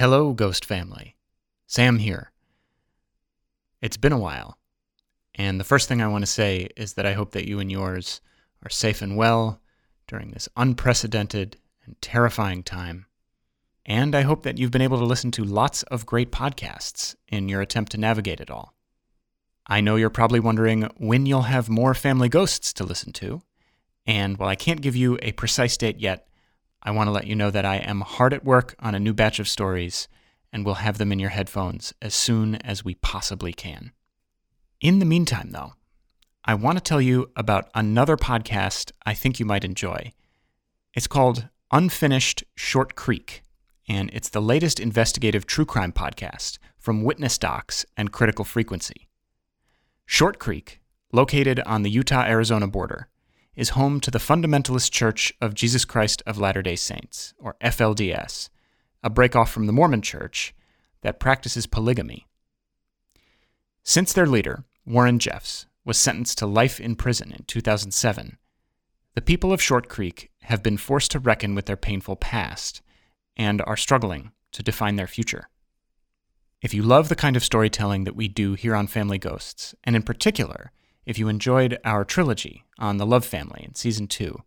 Hello, Ghost Family. Sam here. It's been a while, and the first thing I want to say is that I hope that you and yours are safe and well during this unprecedented and terrifying time. And I hope that you've been able to listen to lots of great podcasts in your attempt to navigate it all. I know you're probably wondering when you'll have more family ghosts to listen to, and while I can't give you a precise date yet, I want to let you know that I am hard at work on a new batch of stories and will have them in your headphones as soon as we possibly can. In the meantime, though, I want to tell you about another podcast I think you might enjoy. It's called Unfinished Short Creek, and it's the latest investigative true crime podcast from Witness Docs and Critical Frequency. Short Creek, located on the Utah Arizona border, is home to the Fundamentalist Church of Jesus Christ of Latter day Saints, or FLDS, a breakoff from the Mormon Church that practices polygamy. Since their leader, Warren Jeffs, was sentenced to life in prison in 2007, the people of Short Creek have been forced to reckon with their painful past and are struggling to define their future. If you love the kind of storytelling that we do here on Family Ghosts, and in particular, if you enjoyed our trilogy on the Love Family in season two,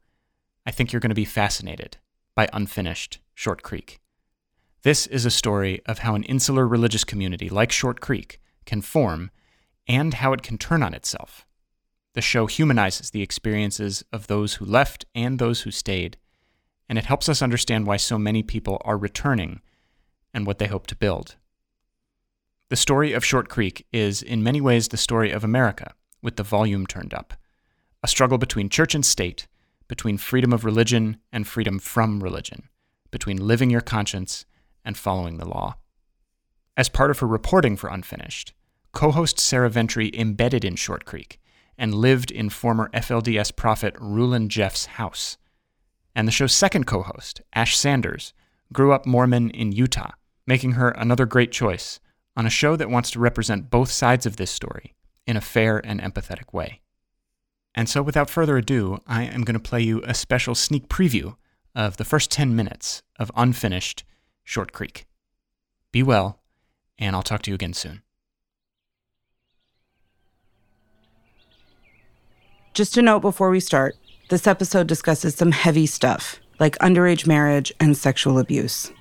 I think you're going to be fascinated by Unfinished Short Creek. This is a story of how an insular religious community like Short Creek can form and how it can turn on itself. The show humanizes the experiences of those who left and those who stayed, and it helps us understand why so many people are returning and what they hope to build. The story of Short Creek is, in many ways, the story of America with the volume turned up. A struggle between church and state, between freedom of religion and freedom from religion, between living your conscience and following the law. As part of her reporting for Unfinished, co host Sarah Ventre embedded in Short Creek and lived in former FLDS prophet Rulon Jeffs' house. And the show's second co host, Ash Sanders, grew up Mormon in Utah, making her another great choice on a show that wants to represent both sides of this story in a fair and empathetic way. And so, without further ado, I am going to play you a special sneak preview of the first 10 minutes of Unfinished Short Creek. Be well, and I'll talk to you again soon. Just a note before we start this episode discusses some heavy stuff, like underage marriage and sexual abuse.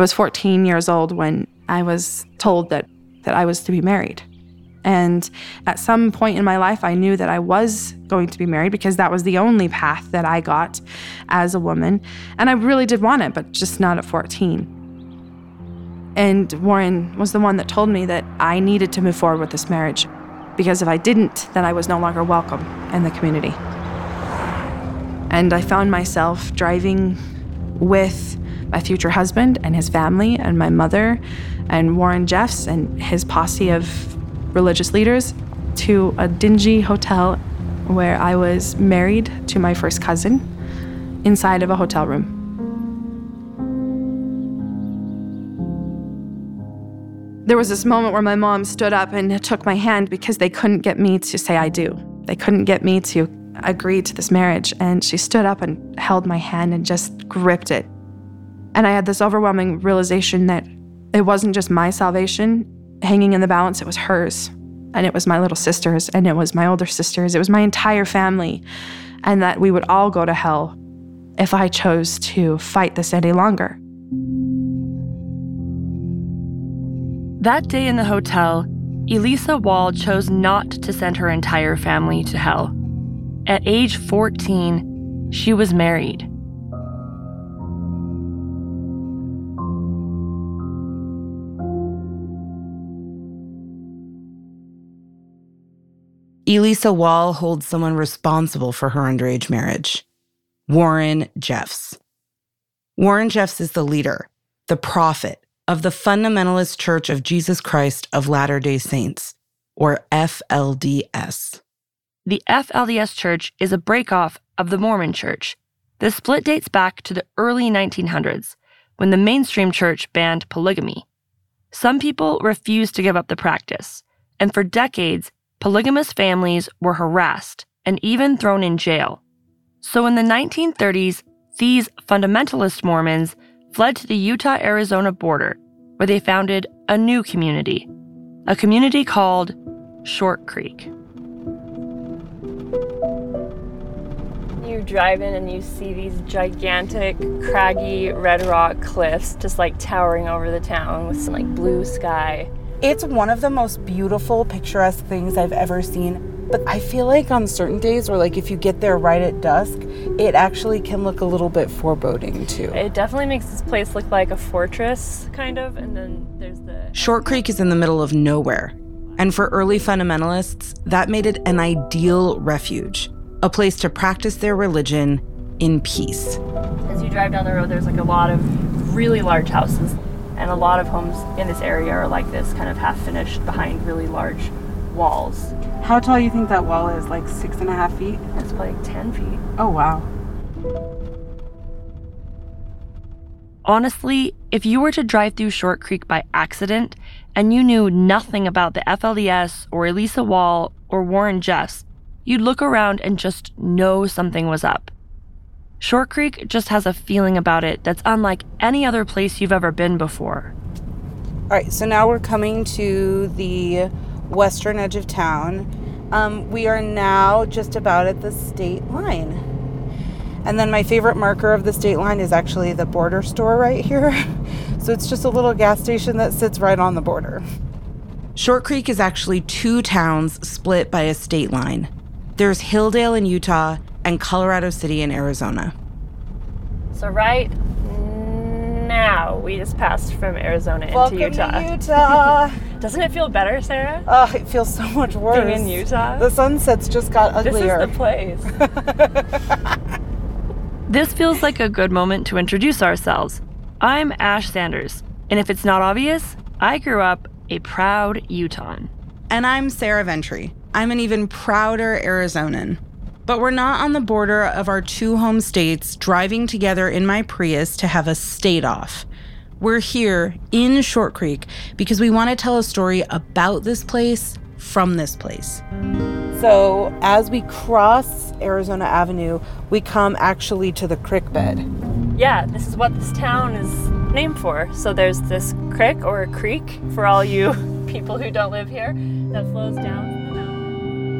I was 14 years old when I was told that, that I was to be married. And at some point in my life, I knew that I was going to be married because that was the only path that I got as a woman. And I really did want it, but just not at 14. And Warren was the one that told me that I needed to move forward with this marriage because if I didn't, then I was no longer welcome in the community. And I found myself driving with my future husband and his family and my mother and Warren Jeffs and his posse of religious leaders to a dingy hotel where I was married to my first cousin inside of a hotel room. There was this moment where my mom stood up and took my hand because they couldn't get me to say I do. They couldn't get me to agree to this marriage. And she stood up and held my hand and just gripped it and I had this overwhelming realization that it wasn't just my salvation hanging in the balance, it was hers. And it was my little sister's, and it was my older sister's, it was my entire family. And that we would all go to hell if I chose to fight this any longer. That day in the hotel, Elisa Wall chose not to send her entire family to hell. At age 14, she was married. Elisa Wall holds someone responsible for her underage marriage Warren Jeffs. Warren Jeffs is the leader, the prophet of the Fundamentalist Church of Jesus Christ of Latter day Saints, or FLDS. The FLDS Church is a breakoff of the Mormon Church. The split dates back to the early 1900s when the mainstream church banned polygamy. Some people refused to give up the practice, and for decades, polygamous families were harassed and even thrown in jail. So in the 1930s, these fundamentalist Mormons fled to the Utah Arizona border, where they founded a new community, a community called Short Creek. You drive in and you see these gigantic, craggy red rock cliffs just like towering over the town with some like blue sky. It's one of the most beautiful, picturesque things I've ever seen. But I feel like on certain days, or like if you get there right at dusk, it actually can look a little bit foreboding too. It definitely makes this place look like a fortress, kind of. And then there's the. Short Creek is in the middle of nowhere. And for early fundamentalists, that made it an ideal refuge, a place to practice their religion in peace. As you drive down the road, there's like a lot of really large houses. And a lot of homes in this area are like this, kind of half finished behind really large walls. How tall do you think that wall is? Like six and a half feet? It's probably like 10 feet. Oh, wow. Honestly, if you were to drive through Short Creek by accident and you knew nothing about the FLDS or Elisa Wall or Warren Jeffs, you'd look around and just know something was up. Short Creek just has a feeling about it that's unlike any other place you've ever been before. All right, so now we're coming to the western edge of town. Um, we are now just about at the state line. And then my favorite marker of the state line is actually the border store right here. so it's just a little gas station that sits right on the border. Short Creek is actually two towns split by a state line. There's Hilldale in Utah and Colorado City in Arizona. So, right now, we just passed from Arizona into Welcome Utah. To Utah. Doesn't it feel better, Sarah? oh, it feels so much worse. Being in Utah? The sunsets just got uglier. This uglier. is the place. This feels like a good moment to introduce ourselves. I'm Ash Sanders, and if it's not obvious, I grew up a proud Utahn. And I'm Sarah Ventre. I'm an even prouder Arizonan. But we're not on the border of our two home states driving together in my Prius to have a state off. We're here in Short Creek because we want to tell a story about this place from this place. So, as we cross Arizona Avenue, we come actually to the creek bed. yeah, this is what this town is named for. So, there's this creek or a creek for all you people who don't live here that flows down from the mountain.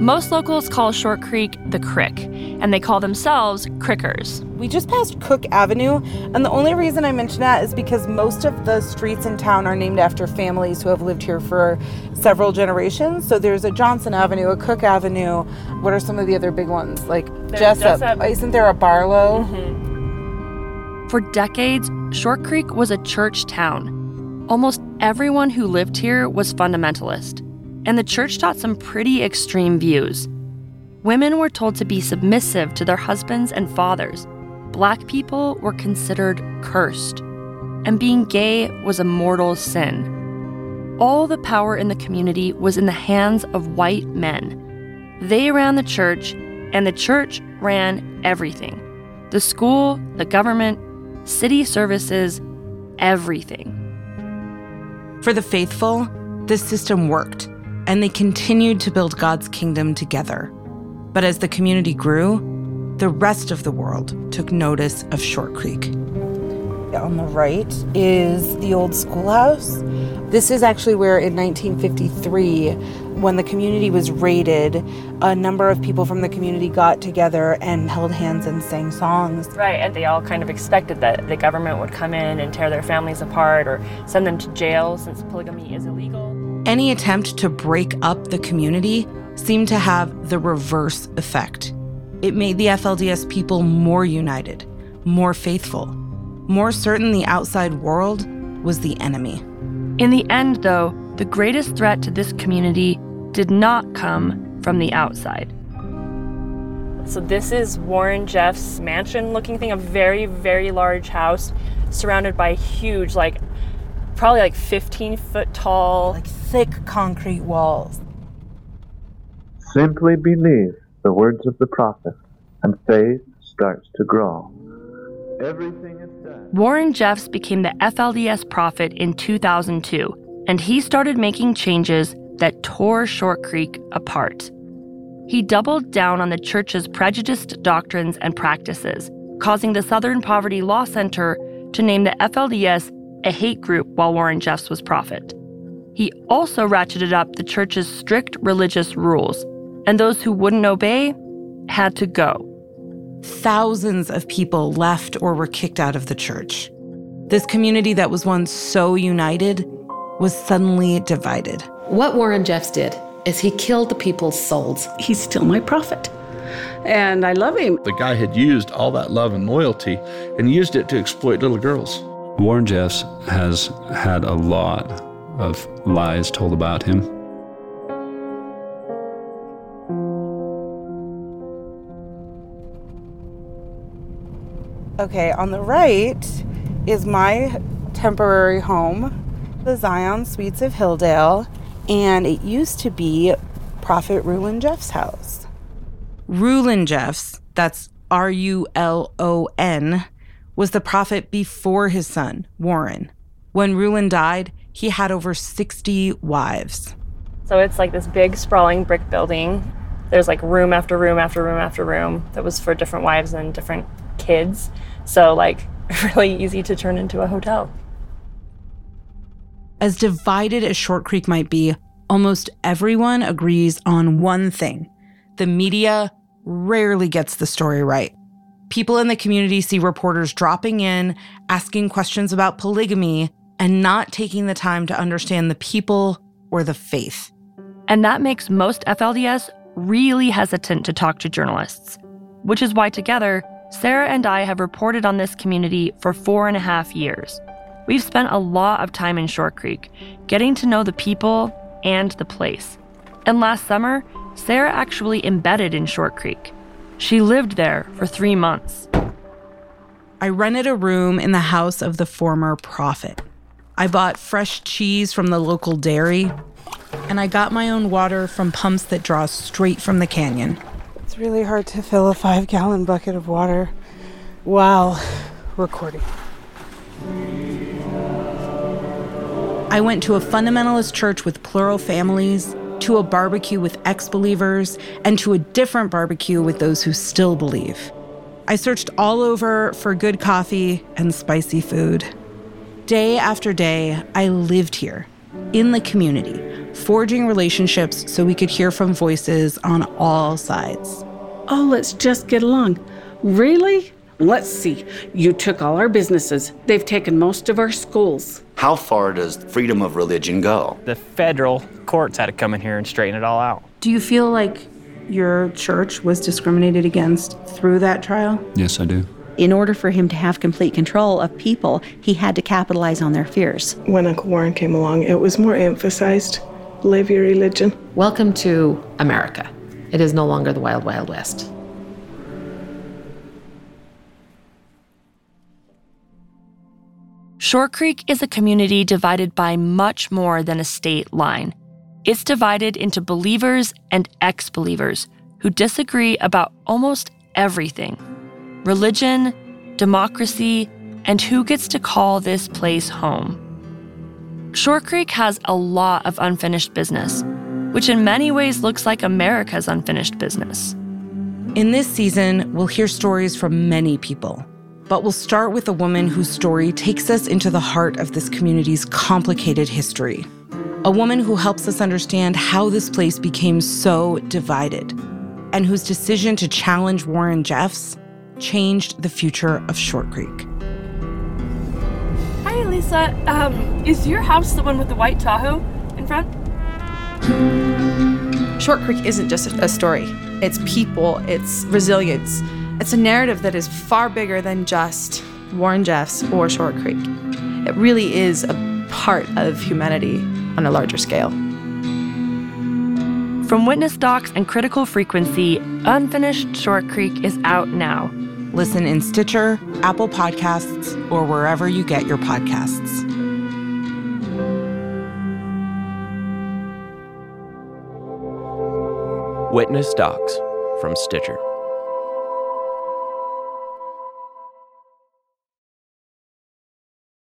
Most locals call Short Creek the Crick, and they call themselves Crickers. We just passed Cook Avenue, and the only reason I mention that is because most of the streets in town are named after families who have lived here for several generations. So there's a Johnson Avenue, a Cook Avenue. What are some of the other big ones? Like Jessup. Jessup. Isn't there a Barlow? Mm-hmm. For decades, Short Creek was a church town. Almost everyone who lived here was fundamentalist, and the church taught some pretty extreme views. Women were told to be submissive to their husbands and fathers. Black people were considered cursed, and being gay was a mortal sin. All the power in the community was in the hands of white men. They ran the church, and the church ran everything the school, the government, city services, everything. For the faithful, this system worked, and they continued to build God's kingdom together. But as the community grew, the rest of the world took notice of Short Creek. On the right is the old schoolhouse. This is actually where, in 1953, when the community was raided, a number of people from the community got together and held hands and sang songs. Right, and they all kind of expected that the government would come in and tear their families apart or send them to jail since polygamy is illegal. Any attempt to break up the community seemed to have the reverse effect. It made the FLDS people more united, more faithful, more certain the outside world was the enemy. In the end, though, the greatest threat to this community did not come from the outside. So this is Warren Jeffs' mansion looking thing, a very, very large house surrounded by huge, like probably like 15 foot tall. Like thick concrete walls. Simply believe the words of the prophet, and faith starts to grow. Everything is done. Warren Jeffs became the FLDS prophet in 2002, and he started making changes that tore Short Creek apart. he doubled down on the church's prejudiced doctrines and practices, causing the Southern Poverty Law Center to name the FLDS a hate group while Warren Jeffs was prophet. He also ratcheted up the church's strict religious rules, and those who wouldn't obey had to go. Thousands of people left or were kicked out of the church. This community that was once so united was suddenly divided. What Warren Jeffs did is he killed the people's souls. He's still my prophet. And I love him. The guy had used all that love and loyalty and used it to exploit little girls. Warren Jeffs has had a lot of lies told about him. Okay, on the right is my temporary home, the Zion Suites of Hilldale, and it used to be Prophet Rulon Jeffs' house. Rulon Jeffs, that's R U L O N, was the prophet before his son, Warren. When Rulon died, he had over 60 wives. So it's like this big sprawling brick building. There's like room after room after room after room that was for different wives and different kids. So like really easy to turn into a hotel. As divided as Short Creek might be, almost everyone agrees on one thing. The media rarely gets the story right. People in the community see reporters dropping in, asking questions about polygamy, and not taking the time to understand the people or the faith. And that makes most FLDS really hesitant to talk to journalists, which is why together, Sarah and I have reported on this community for four and a half years. We've spent a lot of time in Short Creek, getting to know the people and the place. And last summer, Sarah actually embedded in Short Creek. She lived there for three months. I rented a room in the house of the former prophet. I bought fresh cheese from the local dairy, and I got my own water from pumps that draw straight from the canyon. It's really hard to fill a five gallon bucket of water while recording. I went to a fundamentalist church with plural families, to a barbecue with ex believers, and to a different barbecue with those who still believe. I searched all over for good coffee and spicy food. Day after day, I lived here, in the community, forging relationships so we could hear from voices on all sides. Oh, let's just get along. Really? Let's see. You took all our businesses. They've taken most of our schools. How far does freedom of religion go? The federal courts had to come in here and straighten it all out. Do you feel like your church was discriminated against through that trial? Yes, I do. In order for him to have complete control of people, he had to capitalize on their fears. When Uncle Warren came along, it was more emphasized live your religion. Welcome to America. It is no longer the Wild Wild West. Short Creek is a community divided by much more than a state line. It's divided into believers and ex believers who disagree about almost everything religion, democracy, and who gets to call this place home. Short Creek has a lot of unfinished business, which in many ways looks like America's unfinished business. In this season, we'll hear stories from many people, but we'll start with a woman whose story takes us into the heart of this community's complicated history. A woman who helps us understand how this place became so divided, and whose decision to challenge Warren Jeffs changed the future of Short Creek. Hi, Lisa. Um, is your house the one with the white Tahoe in front? Short Creek isn't just a story, it's people, it's resilience. It's a narrative that is far bigger than just Warren Jeffs or Short Creek. It really is a part of humanity on a larger scale. From Witness Docs and Critical Frequency, Unfinished Short Creek is out now. Listen in Stitcher, Apple Podcasts, or wherever you get your podcasts. Witness Docs from Stitcher.